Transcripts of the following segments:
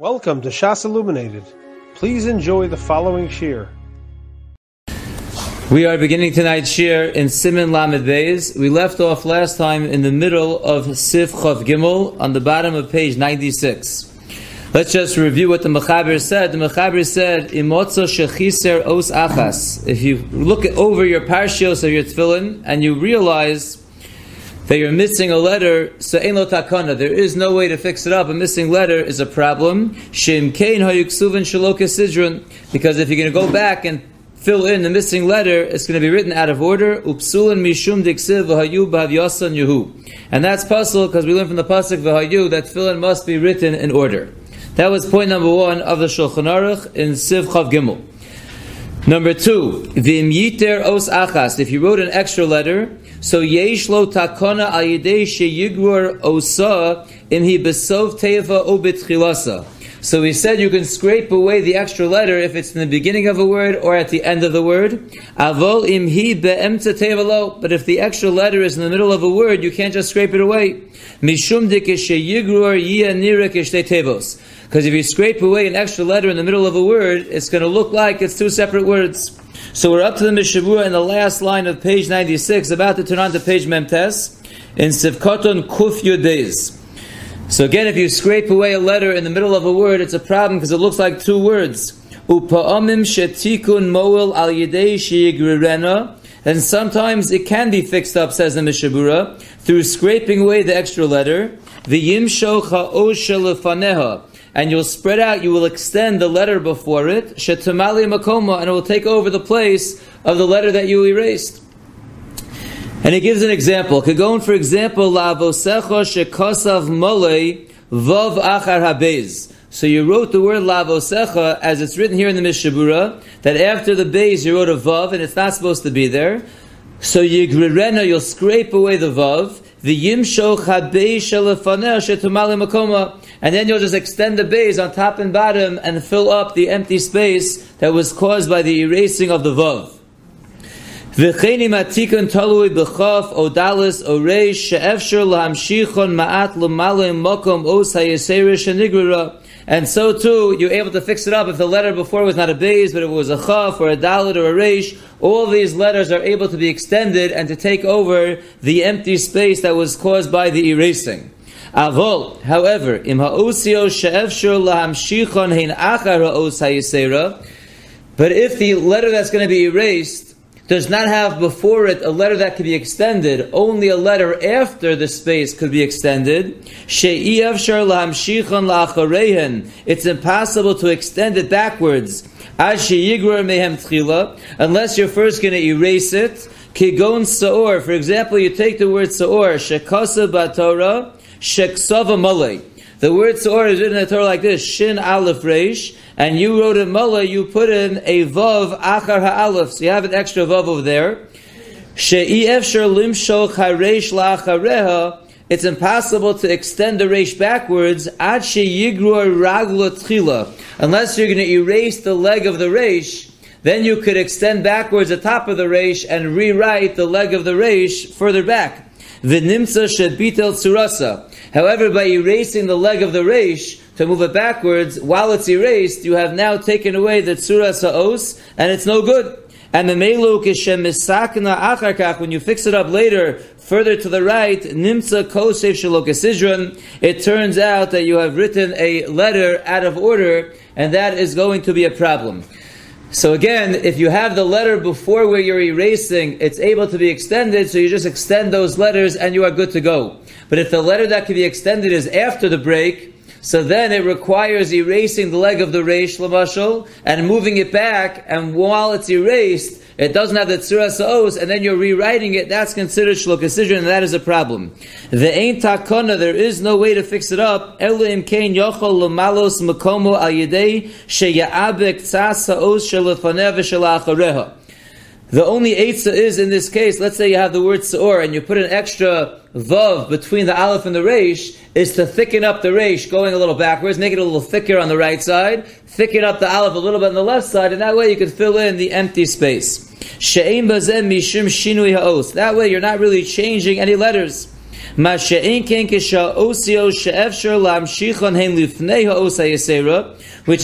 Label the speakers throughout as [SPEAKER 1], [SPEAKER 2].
[SPEAKER 1] Welcome to Shas Illuminated. Please enjoy the following shir.
[SPEAKER 2] We are beginning tonight's shir in Siman Lamed Beis. We left off last time in the middle of Sif Chav Gimel on the bottom of page 96. Let's just review what the Mechaber said. The Mechaber said, "Imotzo shechiser os achas." If you look over your parshios of your tefillin and you realize that you're missing a letter, so ein lo takana. There is no way to fix it up. A missing letter is a problem. Shem kein hayuksuvin shaloka sidron. Because if you're going to go back and fill in the missing letter, it's going to be written out of order. Upsulin mishum diksiv v'hayu b'havyasan yuhu. And that's pasul because we learn from the pasuk v'hayu that fill-in must be written in order. That was point number one of the Shulchan Aruch in Siv Chav Gimel. Number two, v'im yiter os achas. If you wrote an extra letter, so yesh lo takona al yidei sheyigur osa im hi besov teva obit chilasa. So we said you can scrape away the extra letter if it's in the beginning of a word or at the end of the word. Avol im hi be'emtza tevalo. But if the extra letter is in the middle of a word, you can't just scrape it away. Mishum. Because if you scrape away an extra letter in the middle of a word, it's going to look like it's two separate words. So we're up to the Mishavua in the last line of page 96, about to turn on to page Memtes, in Sivkoton Kuf Yudeis. So again, if you scrape away a letter in the middle of a word, it's a problem because it looks like two words. Shetikun moel al. And sometimes it can be fixed up, says the Mishabura, through scraping away the extra letter. V'yimsho cha'osh shelefaneha and you'll spread out, you will extend the letter before it, shetamali makoma, and it will take over the place of the letter that you erased. And he gives an example. Kagon, for example, lavosecha shekosav mole vav achar habez. So you wrote the word lavosecha as it's written here in the Mishabura, that after the base you wrote a vav, and it's not supposed to be there. So you yigrirena, you'll scrape away the vav, the yimsho chabei shelefaneh shetamali makoma, and then you'll just extend the base on top and bottom and fill up the empty space that was caused by the erasing of the vav. V'cheni matikon talui b'chaf odalis oreish she'efshir lahamshichon ma'at l'malim mokom os hayeserish shenigrira. And so too, you're able to fix it up if the letter before was not a base, but it was a chaf or a dalit or a reish. All these letters are able to be extended and to take over the empty space that was caused by the erasing. Avol, however, im ha'osio she'efshur lahamshichon hein achar ha'os ha'yisera, but if the letter that's going to be erased does not have before it a letter that can be extended, only a letter after the space could be extended, it's impossible to extend it backwards, unless you're first going to erase it, kigon sa'or, for example, you take the word sa'or, shekasa batorah, Sheksava Malay. The word Sa'or is written in the Torah like this, Shin Aleph Reish, and you wrote in Malay, you put in a Vav Achar Ha'aleph, so you have an extra Vav over there. She'i Efsher Limshol Chareish La'achareha, it's impossible to extend the reish backwards ad sheyigrur ragla tchila. Unless you're going to erase the leg of the reish, then you could extend backwards the top of the reish and rewrite the leg of the reish further back. V'nimtza shebitel surasa. However, by erasing the leg of the reish to move it backwards, while it's erased, you have now taken away the tzuras ha'os, and it's no good. And the meluk is shemisakna acharkach, when you fix it up later, further to the right, nimtza kosef shalokasizran, it turns out that you have written a letter out of order, and that is going to be a problem. So again, if you have the letter before where you're erasing, it's able to be extended, so you just extend those letters and you are good to go. But if the letter that can be extended is after the break, so then it requires erasing the leg of the reish lamashal and moving it back, and while it's erased, it doesn't have the tzuras os, and then you're rewriting it, that's considered shlokasision, and that is a problem. The ain't takona, there is no way to fix it up. Elim kain yochol lamalos makomo al yedei sheya'abek tzas ha'os shelefanev v'shelachareha. The only eitzah is in this case, let's say you have the word seor and you put an extra vav between the aleph and the reish, is to thicken up the reish going a little backwards, make it a little thicker on the right side, thicken up the aleph a little bit on the left side, and that way you can fill in the empty space. Ha'os. That way you're not really changing any letters. Which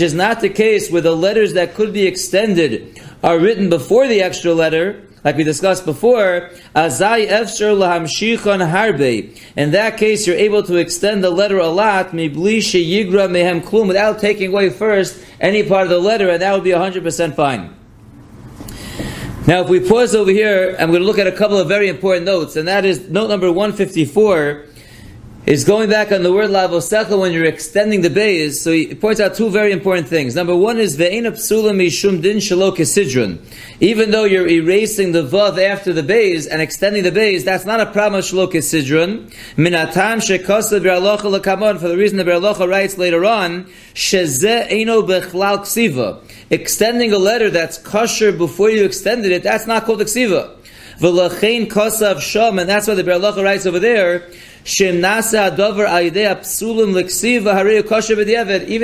[SPEAKER 2] is not the case with the letters that could be extended are written before the extra letter, like we discussed before, azai efshar lahamshichon harbe. In that case, you're able to extend the letter a lot, mibli sheyigra mehem klum, without taking away first any part of the letter, and that would be 100% fine. Now, if we pause over here, I'm going to look at a couple of very important notes, and that is note number 154 is going back on the word lavosecha when you're extending the bays. So he points out two very important things. Number one is ve'ena psula mishum din shalo kesidron. Even though you're erasing the vav after the bays and extending the bays, that's not a problem of. Minatam shekosa b'ralocha lakamon. For the reason the b'ralocha writes later on, sheze eno bechlal ksiva. Extending a letter that's kosher before you extended it, that's not called a ksiva. V'lachein kosav sham, and that's why the b'ralocha writes over there, even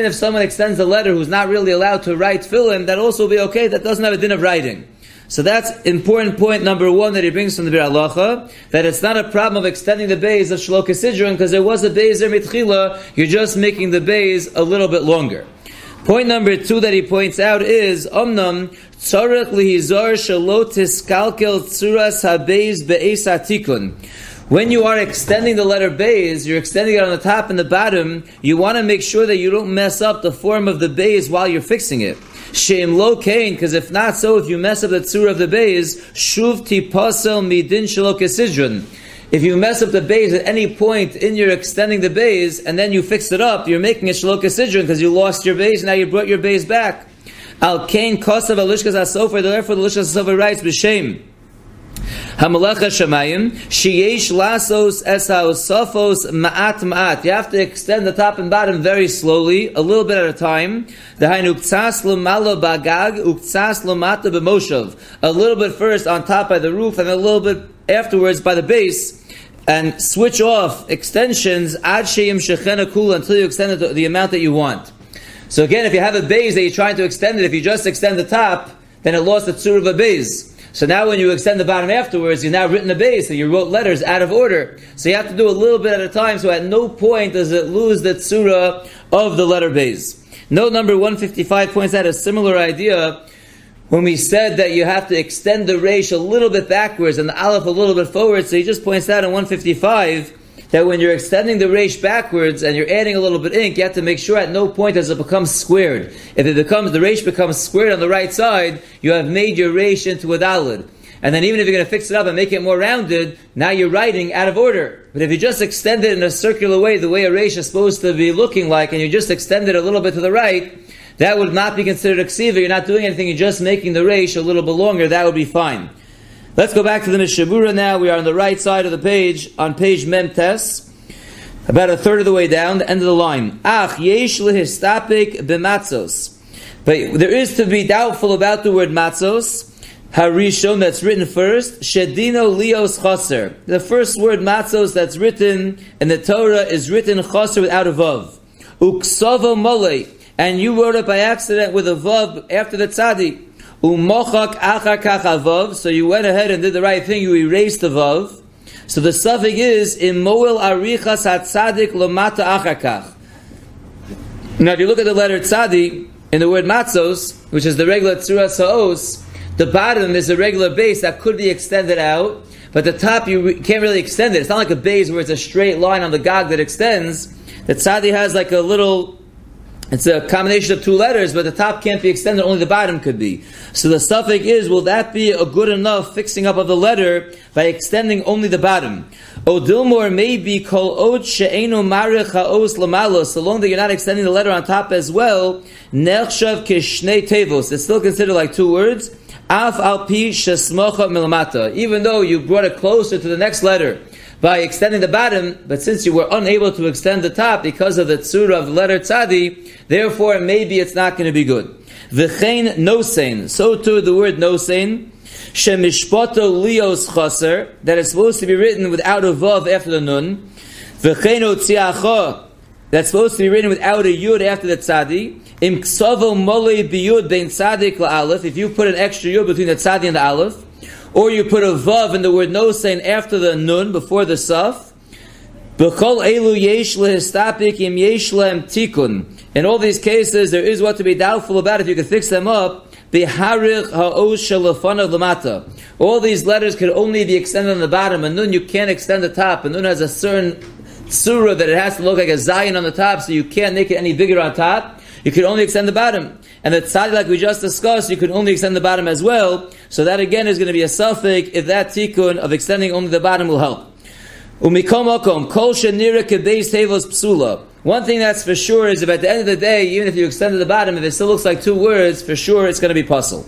[SPEAKER 2] if someone extends a letter who's not really allowed to write film, that also be okay. That doesn't have a din of writing. So that's important point number one that he brings from the Biur Halacha, that it's not a problem of extending the bays of Shloka Sidron, because there was a there mitchila, you're just making the bays a little bit longer. Point number two that he points out is, Omnam, tzorech lihizor shalot tiskalkel tzuras habeis be'es. When you are extending the letter bays, you're extending it on the top and the bottom, you want to make sure that you don't mess up the form of the bays while you're fixing it. Shem lo kain, because if not so, if you mess up the tzur of the bays, shuv ti pasel midin shalokesidron. If you mess up the bays at any point in your extending the bays and then you fix it up, you're making a shalokesidron because you lost your bays, now you brought your bays back. Al kain kosav alishkas asofer, therefore the lishkas asofer writes, b'shem. Hamalecha Shemayim, Sheyesh Lasos Esaosofos Ma'at Ma'at. You have to extend the top and bottom very slowly, a little bit at a time. The Hain Uktsas Lumala Bagag, Uktsas Lumata B'moshav. A little bit first on top by the roof, and a little bit afterwards by the base. And switch off extensions ad sheyim shechena kula until you extend it the amount that you want. So again, if you have a base that you're trying to extend it, if you just extend the top, then it lost the tzur of a base. So now when you extend the bottom afterwards, you've now written the base and you wrote letters out of order. So you have to do a little bit at a time, so at no point does it lose the tsura of the letter base. Note number 155 points out a similar idea when we said that you have to extend the resh a little bit backwards and the aleph a little bit forward. So he just points out in 155 that when you're extending the resh backwards and you're adding a little bit ink, you have to make sure at no point does it become squared. If it becomes the resh becomes squared on the right side, you have made your resh into a dalid. And then even if you're going to fix it up and make it more rounded, now you're writing out of order. But if you just extend it in a circular way, the way a resh is supposed to be looking like, and you just extend it a little bit to the right, that would not be considered a ksiva. You're not doing anything, you're just making the resh a little bit longer. That would be fine. Let's go back to the Mishabura now. We are on the right side of the page, on page Memtes, about a third of the way down, the end of the line. Ach, yesh lehistapik b'matzos. But there is to be doubtful about the word matzos. Harishon, that's written first. Shedino lios chaser. The first word matzos that's written in the Torah is written chaser without a vav. Uksavo mole. And you wrote it by accident with a vav after the tzaddik. So you went ahead and did the right thing. You erased the vav. So the suffix is in moel arichas hatzadik lomata achar Now, if you look at the letter tzadi in the word matzos, which is the regular tzura saos, the bottom is a regular base that could be extended out, but the top you can't really extend it. It's not like a base where it's a straight line on the gog that extends. The tzadi has like a little it's a combination of two letters, but the top can't be extended, only the bottom could be. So the suffix is, will that be a good enough fixing up of the letter by extending only the bottom? Odilmor may be called od she'enu marich ha'os lamalo, so long that you're not extending the letter on top as well, nechshav kishnei tevos. It's still considered like two words. Af al pi shesmocha milamata. Even though you brought it closer to the next letter, by extending the bottom, but since you were unable to extend the top because of the tzura of the letter tzadi, therefore maybe it's not going to be good. V'chein nosein, so too the word nosein, shemishpoto lios chaser, that is supposed to be written without a vav after the nun, v'chein otziacha, that's supposed to be written without a yud after the tzadi, im ksavo mole biyud bein tzadik la aleph, if you put an extra yud between the tzadi and the aleph, or you put a vav in the word no saying after the nun, before the saf. B'chol elu yesh lehistapik im yesh lehem tikun. In all these cases, there is what to be doubtful about if you can fix them up. Biharich ha'osh shalafana lamata. All these letters can only be extended on the bottom, and nun you can't extend the top, and nun has a certain surah that it has to look like a zion on the top, so you can't make it any bigger on top. You can only extend the bottom. And the tzadi, like we just discussed, you can only extend the bottom as well. So that again is going to be a suffix if that tikkun of extending only the bottom will help. One thing that's for sure is if at the end of the day, even if you extend to the bottom, if it still looks like two words, for sure it's going to be pasul.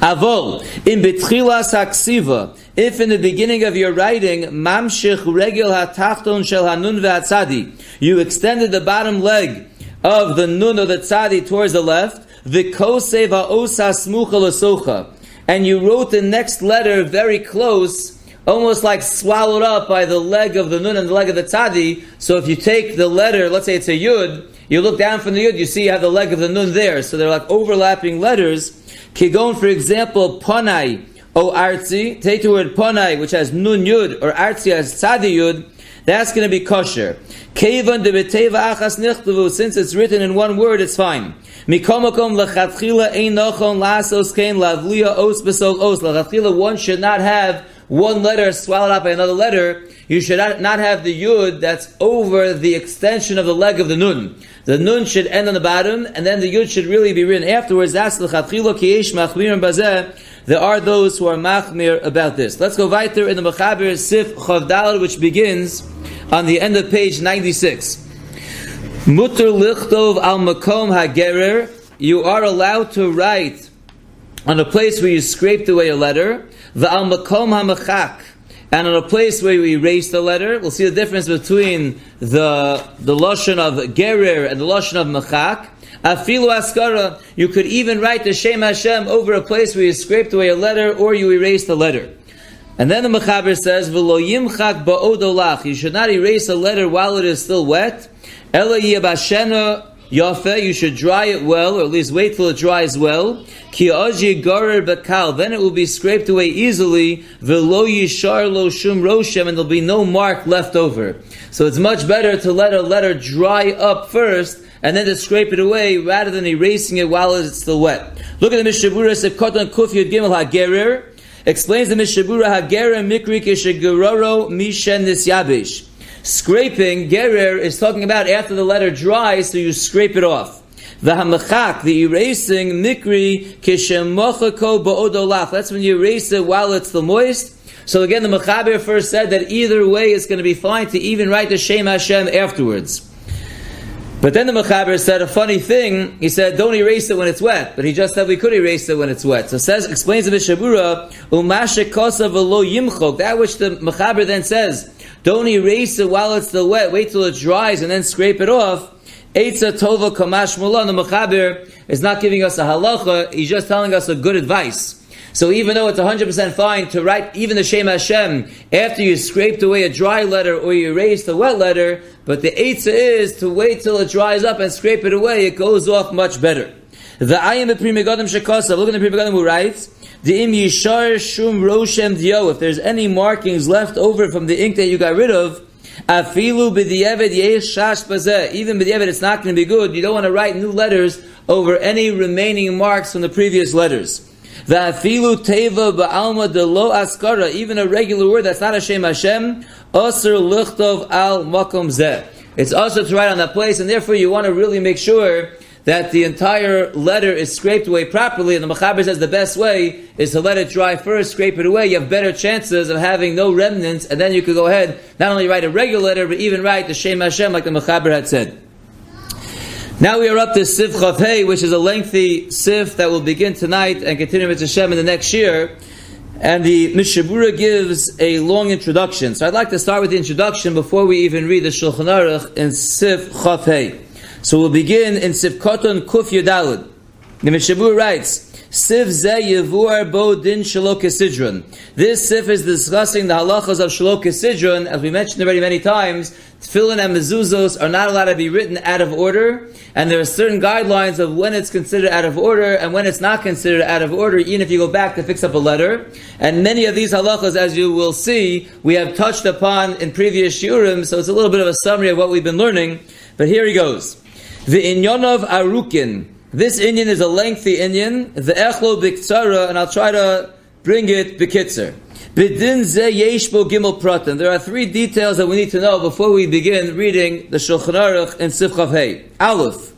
[SPEAKER 2] Avol, in betchilas haksiva, if in the beginning of your writing, mamshich regel hatachton shel hanun ve'atzadi, you extended the bottom leg of the nun or the tzadi towards the left, the kosev ha'osa smucha and you wrote the next letter very close almost like swallowed up by the leg of the nun and the leg of the tzadi. So if you take the letter, let's say it's a yud, you look down from the yud, you see you have the leg of the nun there. So they're like overlapping letters. Kigon, for example, ponai o artzi. Take the word ponai, which has nun yud, or artzi has tzadi yud. That's going to be kosher. Kevan de beteva achas nichtavu. Since it's written in one word, it's fine. Mikomakom lechatchila ein nochon lasos kein lavlia os besol os. Lechatchila, one should not have one letter swallowed up by another letter, you should not have the yud that's over the extension of the leg of the nun. The nun should end on the bottom, and then the yud should really be written afterwards. That's the. There are those who are machmir about this. Let's go weiter in the Mechaber Sif Chavdal, which begins on the end of page 96. Mutter lichtov al makom hagerer. You are allowed to write on a place where you scraped away a letter. The al makom hamachak. And on a place where we erase the letter, we'll see the difference between the the lashon of gerer and the lashon of machak. Afilu askara, you could even write the Shem Hashem over a place where you scraped away a letter or you erased the letter. And then the Mechaber says, "V'lo yimchak ba'odolach." You should not erase a letter while it is still wet. Ela Yafe, you should dry it well, or at least wait till it dries well. Ki aji garer bakal, then it will be scraped away easily. Velo yishar lo shum roshem, and there'll be no mark left over. So it's much better to let a letter dry up first, and then to scrape it away, rather than erasing it while it's still wet. Look at the Mishabura, Sekotan Kufyud Gimel HaGerer, explains the Mishabura HaGerer Mikri Kishaguroro Mishen Nisyabish. Scraping, gerer, is talking about after the letter dries, so you scrape it off. The hamachak, the erasing, mikri, kishemochako ba'odolach. That's when you erase it while it's still moist. So again, the Mechaber first said that either way it's going to be fine to even write the Shem Hashem afterwards. But then the Mechaber said a funny thing. He said, don't erase it when it's wet. But he just said we could erase it when it's wet. So says, explains the Mishabura, umashe v'lo yimchok. That which the Mechaber then says, don't erase it while it's still wet. Wait till it dries and then scrape it off. Eitza tova kamash mulan. The Mechaber is not giving us a halacha. He's just telling us a good advice. So even though it's 100% fine to write even the Shem Hashem after you scraped away a dry letter or you erased a wet letter, but the Eitzah is to wait till it dries up and scrape it away, it goes off much better. The ayim the Pri Megadim Shekosav, look at the Pri Megadim who writes, the im yishar shum roshem dio, if there's any markings left over from the ink that you got rid of, afilu b'di'evet yesh shash bazeh, even b'di'evet it's not going to be good, you don't want to write new letters over any remaining marks from the previous letters. Va'afilu teva ba'alma de lo askara, even a regular word that's not a Shem Hashem, asr lichtov al makom zeh. It's also to write on that place, and therefore you want to really make sure that the entire letter is scraped away properly, and the Mechaber says the best way is to let it dry first, scrape it away. You have better chances of having no remnants, and then you could go ahead, not only write a regular letter, but even write the Shem Hashem like the Mechaber had said. Now we are up to Sif Chafei, which is a lengthy Sif that will begin tonight and continue with Hashem in the next year. And the Mishabura gives a long introduction. So I'd like to start with the introduction before we even read the Shulchan Aruch in Sif Chafei. So we'll begin in Sif Koton Kuf Yudalud. The Mishabura writes, Siv ze yevuar bo din shalok sidron. This sif is discussing the halachas of shalok sidron. As we mentioned already many times, tefillin and mezuzos are not allowed to be written out of order, and there are certain guidelines of when it's considered out of order and when it's not considered out of order, even if you go back to fix up a letter. And many of these halachas, as you will see, we have touched upon in previous shurim, so it's a little bit of a summary of what we've been learning. But here he goes. The inyanov arukin. This Indian is a lengthy Indian. The echlo biktsara, and I'll try to bring it bikitzer. Bidin ze yeshbo gimel pratim. There are three details that we need to know before we begin reading the Shulchan Aruch in Sifchav Hey. Aleph.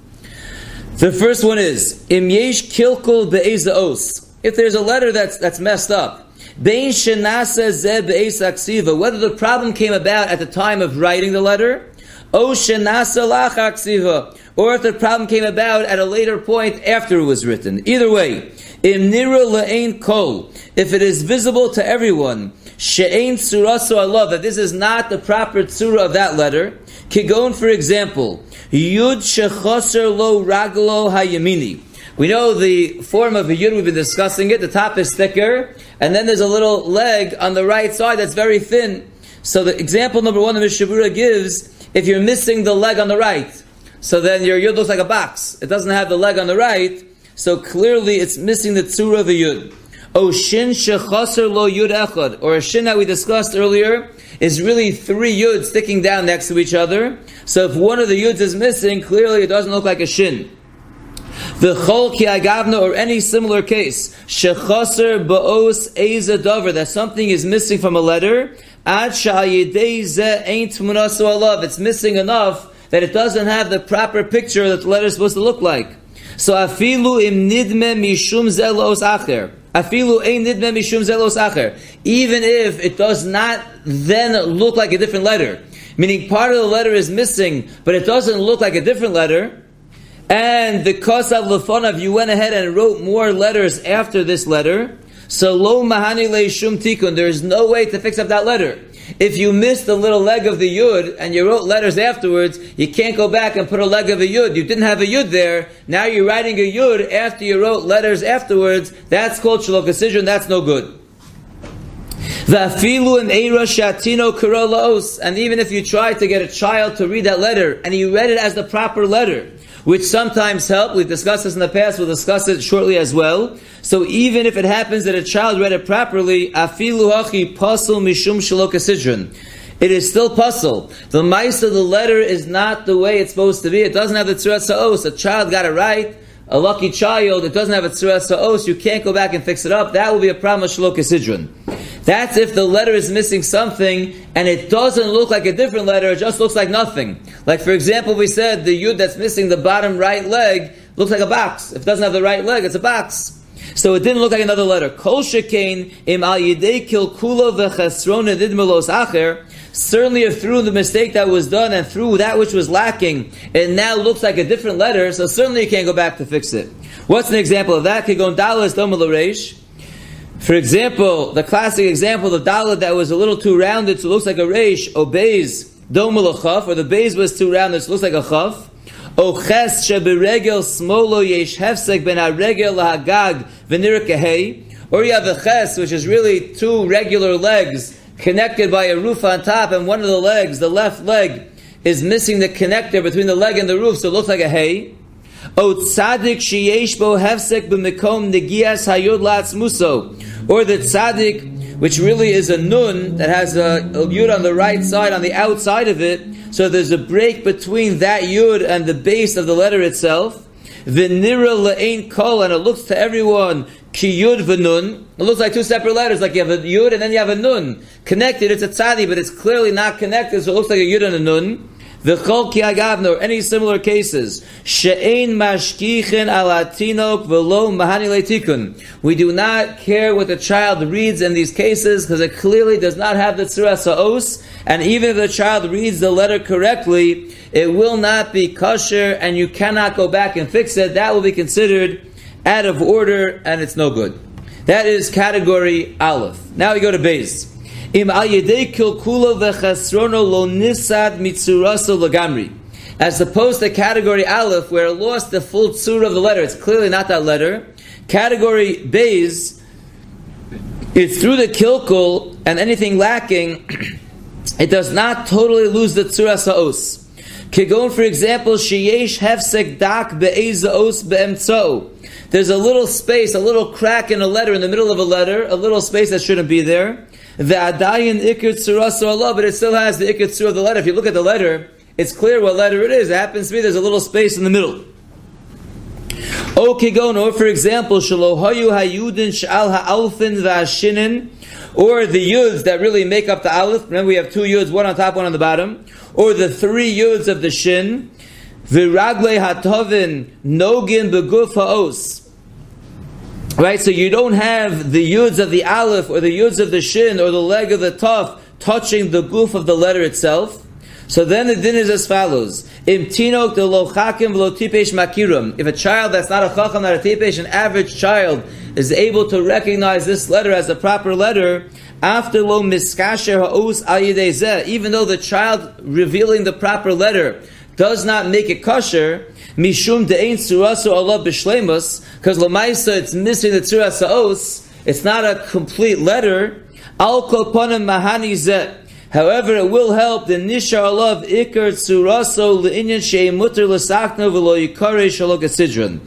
[SPEAKER 2] The first one is im yesh kilkul be'eza os. If there's a letter that's that's messed up, bein shenasa ze be'eza aksiva. Whether the problem came about at the time of writing the letter, o shenasa lach aksiva or if the problem came about at a later point after it was written. Either way, im nira la'ain kol, if it is visible to everyone, she'ain suraso Allah, that this is not the proper surah of that letter, kigon, for example, yud shechoser lo raglo hayamini. We know the form of a yud, we've been discussing it, the top is thicker, and then there's a little leg on the right side that's very thin. So the example number one the Mishabura gives, if you're missing the leg on the right, so then your yud looks like a box. It doesn't have the leg on the right, so clearly it's missing the tzura of the yud. Shin shechaser lo yud echad, or a shin that we discussed earlier, is really three yuds sticking down next to each other. So if one of the yuds is missing, clearly it doesn't look like a shin. The chol ki agavna, or any similar case, shechaser baos eza dover, that something is missing from a letter, ad sha'yidei ze ain't munasu alav, it's missing enough that it doesn't have the proper picture that the letter is supposed to look like. So afilu im nidme mishum zelos acher. Afilu ein nidme mishum zelos acher. Even if it does not then look like a different letter, meaning part of the letter is missing, but it doesn't look like a different letter, and the kosav lefonav, you went ahead and wrote more letters after this letter, so lo mahani le shum tikun, there is no way to fix up that letter. If you missed the little leg of the yud and you wrote letters afterwards, you can't go back and put a leg of a yud. You didn't have a yud there. Now you're writing a yud after you wrote letters afterwards. That's called shalok decision. That's no good. Vafilu and Eira Shatino Karolaos. And even if you try to get a child to read that letter and he read it as the proper letter, which sometimes help. We've discussed this in the past. We'll discuss it shortly as well. So even if it happens that a child read it properly, afilu hachi pasul mishum shalokasidron. It is still pasul. The mice of the letter is not the way it's supposed to be. It doesn't have the tzurat sa'os. A child got it right. A lucky child, it doesn't have a tzurat sa'os. You can't go back and fix it up. That will be a problem of. That's if the letter is missing something and it doesn't look like a different letter, it just looks like nothing. Like for example, we said the yud that's missing the bottom right leg looks like a box. If it doesn't have the right leg, it's a box. So it didn't look like another letter. Kol shekain im al yidei kilkulo v'chesron edidmelos acher. Certainly, if through the mistake that was done and through that which was lacking, it now looks like a different letter. So certainly, you can't go back to fix it. What's an example of that? For example, the classic example, the dalit that was a little too rounded, so it looks like a reish, obeys domul chaf, or the base was too rounded, so it looks like a chaf. O ches sheberegel smolo yesh hefsek ben haregel lahagag v'nir Or you have a ches, which is really two regular legs connected by a roof on top, and one of the legs, the left leg, is missing the connector between the leg and the roof, so it looks like a hay. O tzadik sheyesh bo hefsek b'mekom negias hayod latz or the tzaddik, which really is a nun that has a, a yud on the right side, on the outside of it. So there's a break between that yud and the base of the letter itself. V'nira le'ein kol, and it looks to everyone ki yud v'nun. It looks like two separate letters, like you have a yud and then you have a nun. Connected, it's a tzadi, but it's clearly not connected, so it looks like a yud and a nun. The ki agavno, or any similar cases. She'ein mashkichin alatinok velo mahani letikun. We do not care what the child reads in these cases because it clearly does not have the tzura sa'os. And even if the child reads the letter correctly, it will not be kosher and you cannot go back and fix it. That will be considered out of order and it's no good. That is category Aleph. Now we go to base. Im al yedei kilkulo lo nisad mitzuraso lagamri. As opposed to category Aleph, where it lost the full tzura of the letter. It's clearly not that letter. Category Bays is through the kilkul and anything lacking, it does not totally lose the tzura sa'os. Kigon, for example, sheyesh hefsek dak be'ez os be'emtzo. There's a little space, a little crack in a letter, in the middle of a letter, a little space that shouldn't be there. The adayin ikir tzura Allah, but it still has the ikir of the letter. If you look at the letter, it's clear what letter it is. It happens to be there's a little space in the middle. O kigon, or for example, shalohayu hayudin shal ha'alfin v'ashinin, or the yuds that really make up the aleph. Remember, we have two yuds, one on top, one on the bottom. Or the three yuds of the shin. V'ragle hatovin nogin beguf ha'os. Right, so you don't have the yuds of the aleph or the yuds of the shin or the leg of the taf touching the goof of the letter itself. So then the din is as follows: Im tinok de lo chakim v'lo tipesh makirum. If a child that's not a chacham, not a tipesh, an average child is able to recognize this letter as a proper letter, after lo miskasher ha'os al even though the child revealing the proper letter does not make it kosher, mishum de'ein surasu Allah b'shlemus, because lamaisa it's missing the tzura sa'os, it's not a complete letter, al kol ponim mahani. However, it will help the nishar alav ikar tsuraso le'inyan shei mutter l'sakno v'lo yikare shalok sidron.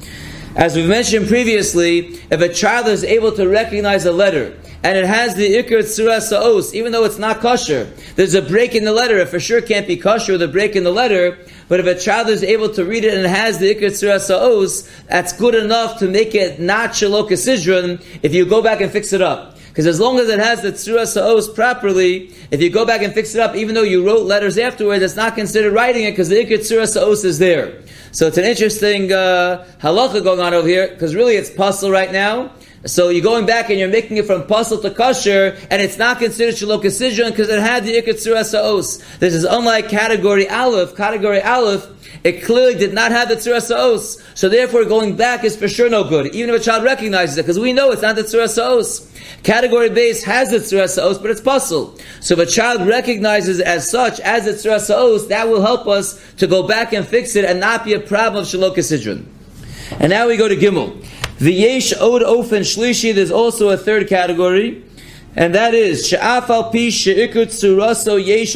[SPEAKER 2] As we've mentioned previously, if a child is able to recognize a letter and it has the ikar tzura sa'os, even though it's not kosher, there's a break in the letter. It for sure can't be kosher with a break in the letter. But if a child is able to read it and it has the ikar tzura sa'os, that's good enough to make it not shalok sidron if you go back and fix it up. Because as long as it has the tzura sa'os properly, if you go back and fix it up, even though you wrote letters afterwards, it's not considered writing it because the ikar tzura sa'os is there. So it's an interesting uh, halacha going on over here because really it's pasul right now. So you're going back and you're making it from pasul to kosher, and it's not considered shalok because it had the ikar tzura sa'os. This is unlike category aleph. Category aleph it clearly did not have the tzura sa'os. So therefore, going back is for sure no good, even if a child recognizes it, because we know it's not the tzura sa'os. Category base has the tzura sa'os, but it's pasul. So if a child recognizes as such, as the tzura sa'os, that will help us to go back and fix it and not be a problem of shalok sidron. And now we go to Gimel. The yesh od ofen shlishi, there's also a third category and that is she'afal pi she'ikr yesh.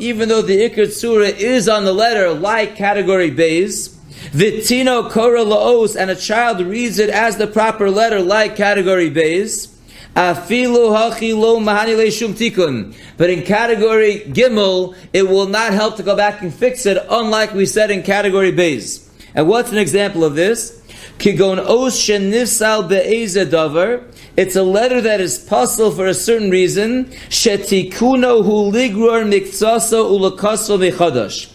[SPEAKER 2] Even though the ikr tzura is on the letter, like category bays, vitino kora laos, and a child reads it as the proper letter, like category bays. Afilu hachi lo mahani shum tikun. But in category gimel, it will not help to go back and fix it, unlike we said in category bays. And what's an example of this? Kigon os shenifsal be'eze davar. It's a letter that is pasul for a certain reason. Shetikuno hu ligror ulakaso mechadash.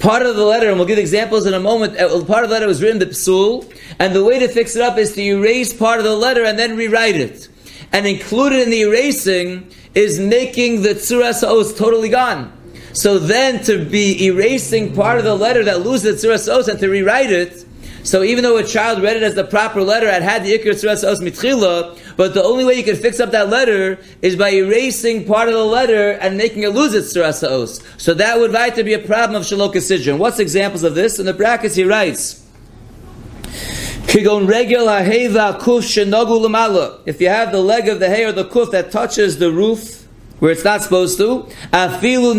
[SPEAKER 2] Part of the letter, and we'll give examples in a moment, uh, part of the letter was written the psul, and the way to fix it up is to erase part of the letter and then rewrite it. And included in the erasing is making the tzuras os totally gone. So then to be erasing part of the letter that loses the tzuras os and to rewrite it, so even though a child read it as the proper letter, it had the ikr tzuras os mitchila, but the only way you can fix up that letter is by erasing part of the letter and making it lose its os. So that would right to be a problem of shalok sidron. What's examples of this? In the brackets he writes. If you have the leg of the hay or the kuf that touches the roof where it's not supposed to, even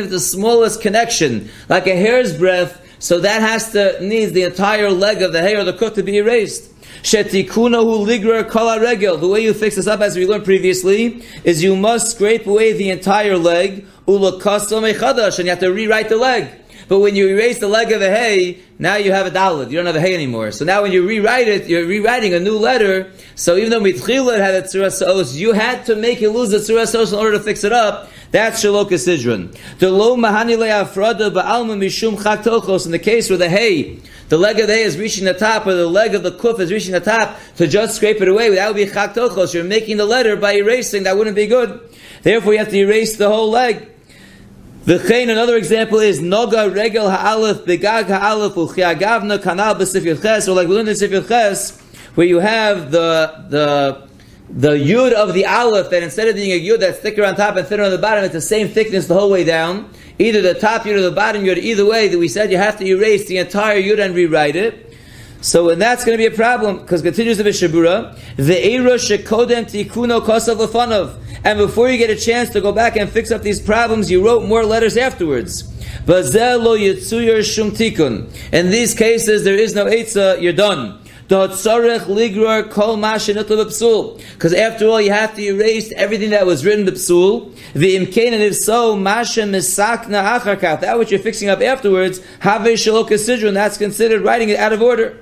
[SPEAKER 2] if the smallest connection, like a hair's breadth, so that has to needs the entire leg of the hay or the kuf to be erased. Shetikunahu ligrar kala regel. The way you fix this up, as we learned previously, is you must scrape away the entire leg, ulakasam mechadash, and you have to rewrite the leg. But when you erase the leg of the hay, now you have a dalid. You don't have a hay anymore. So now when you rewrite it, you're rewriting a new letter. So even though mitchila had a tzuras you had to make it lose the tzuras in order to fix it up. That's shalok sidron. The lo mahani le'afrada ba'alma mishum chak In the case where the hay the leg of the hay is reaching the top, or the leg of the kuf is reaching the top, to just scrape it away, that would be chak tochos. You're making the letter by erasing, that wouldn't be good. Therefore, you have to erase the whole leg. The chain, another example is noga regel ha'alef begag ha'alef uchiagavna kanal b'sifir ches, or like we learned in where you have the, the, the yud of the aleph, that instead of being a yud that's thicker on top and thinner on the bottom, it's the same thickness the whole way down either the top yud or the bottom yud, either way, that we said you have to erase the entire yud and rewrite it. So and that's going to be a problem because continues the Mishabura, ve'era shekodem tikuno kosav lefanov. And before you get a chance to go back and fix up these problems, you wrote more letters afterwards. Bazel lo yitzuyar shum tikun. In these cases, there is no etza, you're done. Because after all, you have to erase everything that was written the psul. V'imkein, and if so, masha misakna. That which you're fixing up afterwards, have that's considered writing it out of order.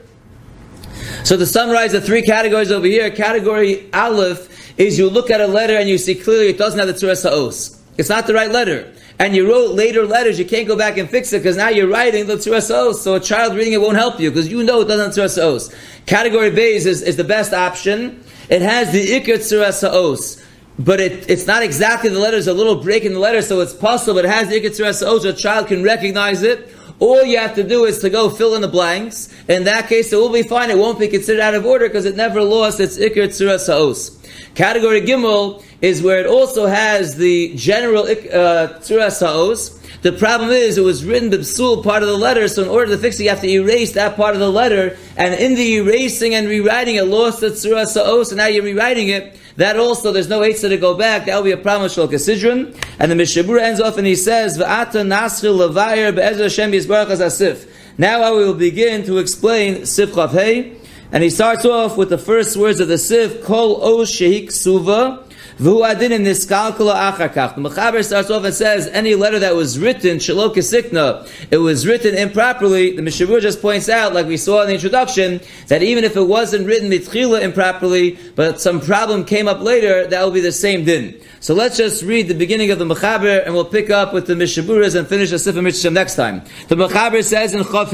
[SPEAKER 2] So to summarize the three categories over here, category Aleph is you look at a letter and you see clearly it doesn't have the Tzuras Ha'os. It's not the right letter. And you wrote later letters, you can't go back and fix it because now you're writing the Tzuras Ha'os. So a child reading it won't help you because you know it doesn't Tzuras Category base is, is the best option. It has the Iker Tzuras Ha'os but it, it's not exactly the letters, a little break in the letter, so it's possible, but it has the Iketzer so a child can recognize it. All you have to do is to go fill in the blanks. In that case, it will be fine. It won't be considered out of order because it never lost its ikr tzura saos. Category Gimel is where it also has the general uh, tzura saos. The problem is it was written the psul part of the letter, so in order to fix it, you have to erase that part of the letter. And in the erasing and rewriting, it lost the tzura saos, and now you're rewriting it. That also, there's no eitzah to go back. That will be a problem with Shulka Sidron. And the Mishabura ends off and he says, V'ata naschil levayer be'ezer Hashem yizbarach as asif. Now I will begin to explain Sif Chav. And he starts off with the first words of the Sif, Kol O Shehik Suva. V'hu adin in niskalkula achakach. The Mechaber starts off and says, any letter that was written, shalok sikna, it was written improperly, the Mishabur just points out, like we saw in the introduction, that even if it wasn't written mitchila improperly, but some problem came up later, that will be the same din. So let's just read the beginning of the Mechaber, and we'll pick up with the Mishaburas and finish the Sifah Mitzvah next time. The Mechaber says in Chav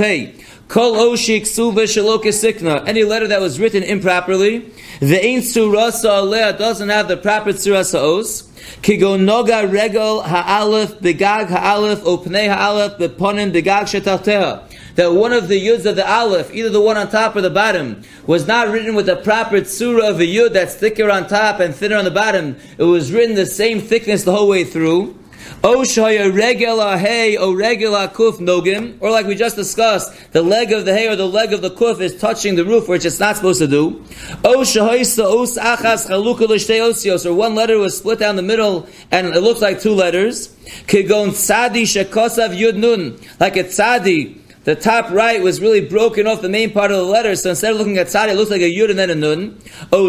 [SPEAKER 2] Kol oshik suva sikna. Any letter that was written improperly, the ein surasa alea doesn't have the proper surasa os. Kigo noga regel ha'alef begag ha'alef opnei ha'alef beponim begag shetalteha. That one of the yuds of the aleph, either the one on top or the bottom, was not written with the proper tsura of a yud that's thicker on top and thinner on the bottom. It was written the same thickness the whole way through. O shaya regela hay o regela kuf nogim, or like we just discussed, the leg of the hay or the leg of the kuf is touching the roof, which it's not supposed to do. O shahoisa os achas osios, or one letter was split down the middle and it looks like two letters. Kigon tzadi shekosav yud nun, like a tzadi, the top right was really broken off the main part of the letter, so instead of looking at tzadi, it looks like a yud and then a nun.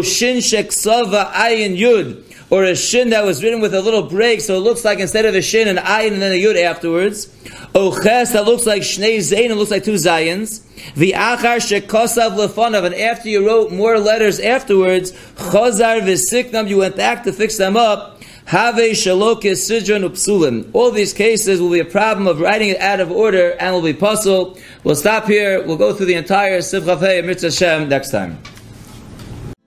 [SPEAKER 2] Shin sheksava ayin yud, or a shin that was written with a little break, so it looks like instead of a shin, an ayin and then a yud afterwards. O ches that looks like shnei zayin, it looks like two zayins. The achar shekosav lefonav, and after you wrote more letters afterwards, chazar v'siknam, you went back to fix them up. Have shalokis sidron upsulim. All these cases will be a problem of writing it out of order and will be pasul. We'll stop here. We'll go through the entire Sivchafei Mitzvah Shem next time.